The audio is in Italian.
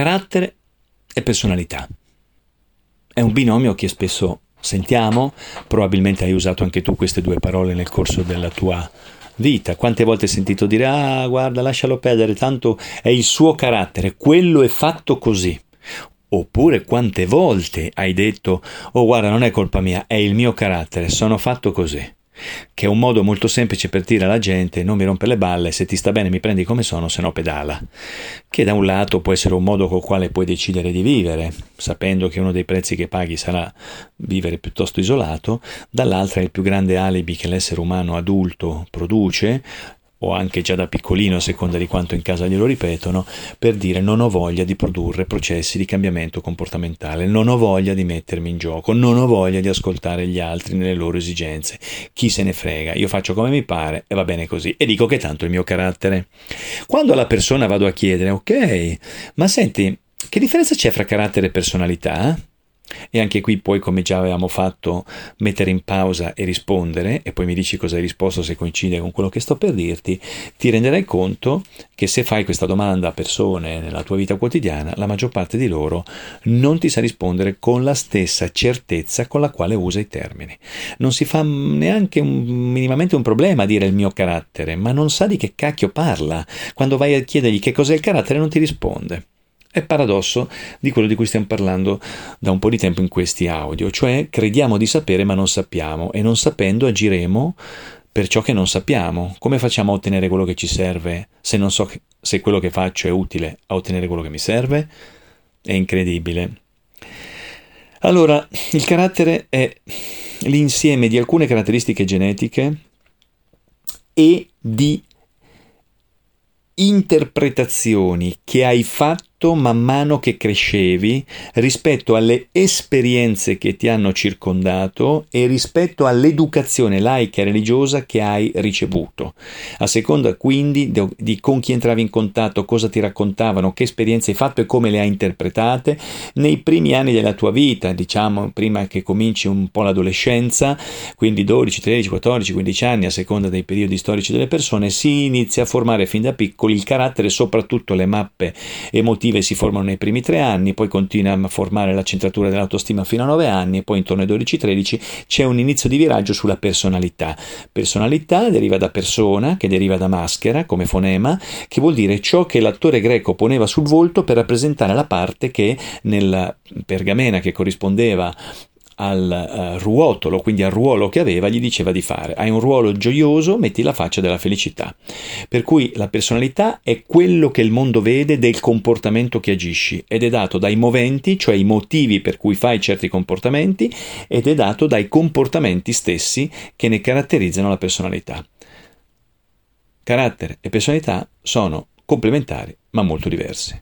Carattere e personalità. È un binomio che spesso sentiamo, probabilmente hai usato anche tu queste due parole nel corso della tua vita. Quante volte hai sentito dire ah guarda lascialo perdere, tanto è il suo carattere, quello è fatto così. Oppure quante volte hai detto oh guarda non è colpa mia, è il mio carattere, sono fatto così che è un modo molto semplice per dire alla gente non mi rompe le balle, se ti sta bene mi prendi come sono, se no pedala. Che da un lato può essere un modo col quale puoi decidere di vivere, sapendo che uno dei prezzi che paghi sarà vivere piuttosto isolato, dall'altra è il più grande alibi che l'essere umano adulto produce o anche già da piccolino a seconda di quanto in casa glielo ripetono, per dire non ho voglia di produrre processi di cambiamento comportamentale, non ho voglia di mettermi in gioco, non ho voglia di ascoltare gli altri nelle loro esigenze. Chi se ne frega, io faccio come mi pare e va bene così e dico che tanto è il mio carattere. Quando alla persona vado a chiedere, ok, ma senti, che differenza c'è fra carattere e personalità? E anche qui puoi, come già avevamo fatto, mettere in pausa e rispondere, e poi mi dici cosa hai risposto se coincide con quello che sto per dirti, ti renderai conto che se fai questa domanda a persone nella tua vita quotidiana, la maggior parte di loro non ti sa rispondere con la stessa certezza con la quale usa i termini. Non si fa neanche un, minimamente un problema a dire il mio carattere, ma non sa di che cacchio parla. Quando vai a chiedergli che cos'è il carattere non ti risponde. È paradosso di quello di cui stiamo parlando da un po' di tempo in questi audio, cioè crediamo di sapere ma non sappiamo e non sapendo agiremo per ciò che non sappiamo. Come facciamo a ottenere quello che ci serve se non so se quello che faccio è utile a ottenere quello che mi serve? È incredibile. Allora, il carattere è l'insieme di alcune caratteristiche genetiche e di interpretazioni che hai fatto man mano che crescevi rispetto alle esperienze che ti hanno circondato e rispetto all'educazione laica e religiosa che hai ricevuto. A seconda quindi di con chi entravi in contatto, cosa ti raccontavano, che esperienze hai fatto e come le hai interpretate nei primi anni della tua vita, diciamo prima che cominci un po' l'adolescenza, quindi 12, 13, 14, 15 anni a seconda dei periodi storici delle persone, si inizia a formare fin da piccoli il carattere soprattutto le mappe emotive emotive si formano nei primi tre anni, poi continua a formare la centratura dell'autostima fino a nove anni e poi intorno ai 12-13 c'è un inizio di viraggio sulla personalità. Personalità deriva da persona, che deriva da maschera come fonema, che vuol dire ciò che l'attore greco poneva sul volto per rappresentare la parte che nella pergamena che corrispondeva al uh, ruotolo, quindi al ruolo che aveva, gli diceva di fare. Hai un ruolo gioioso, metti la faccia della felicità. Per cui la personalità è quello che il mondo vede del comportamento che agisci ed è dato dai moventi, cioè i motivi per cui fai certi comportamenti, ed è dato dai comportamenti stessi che ne caratterizzano la personalità. Carattere e personalità sono complementari ma molto diversi.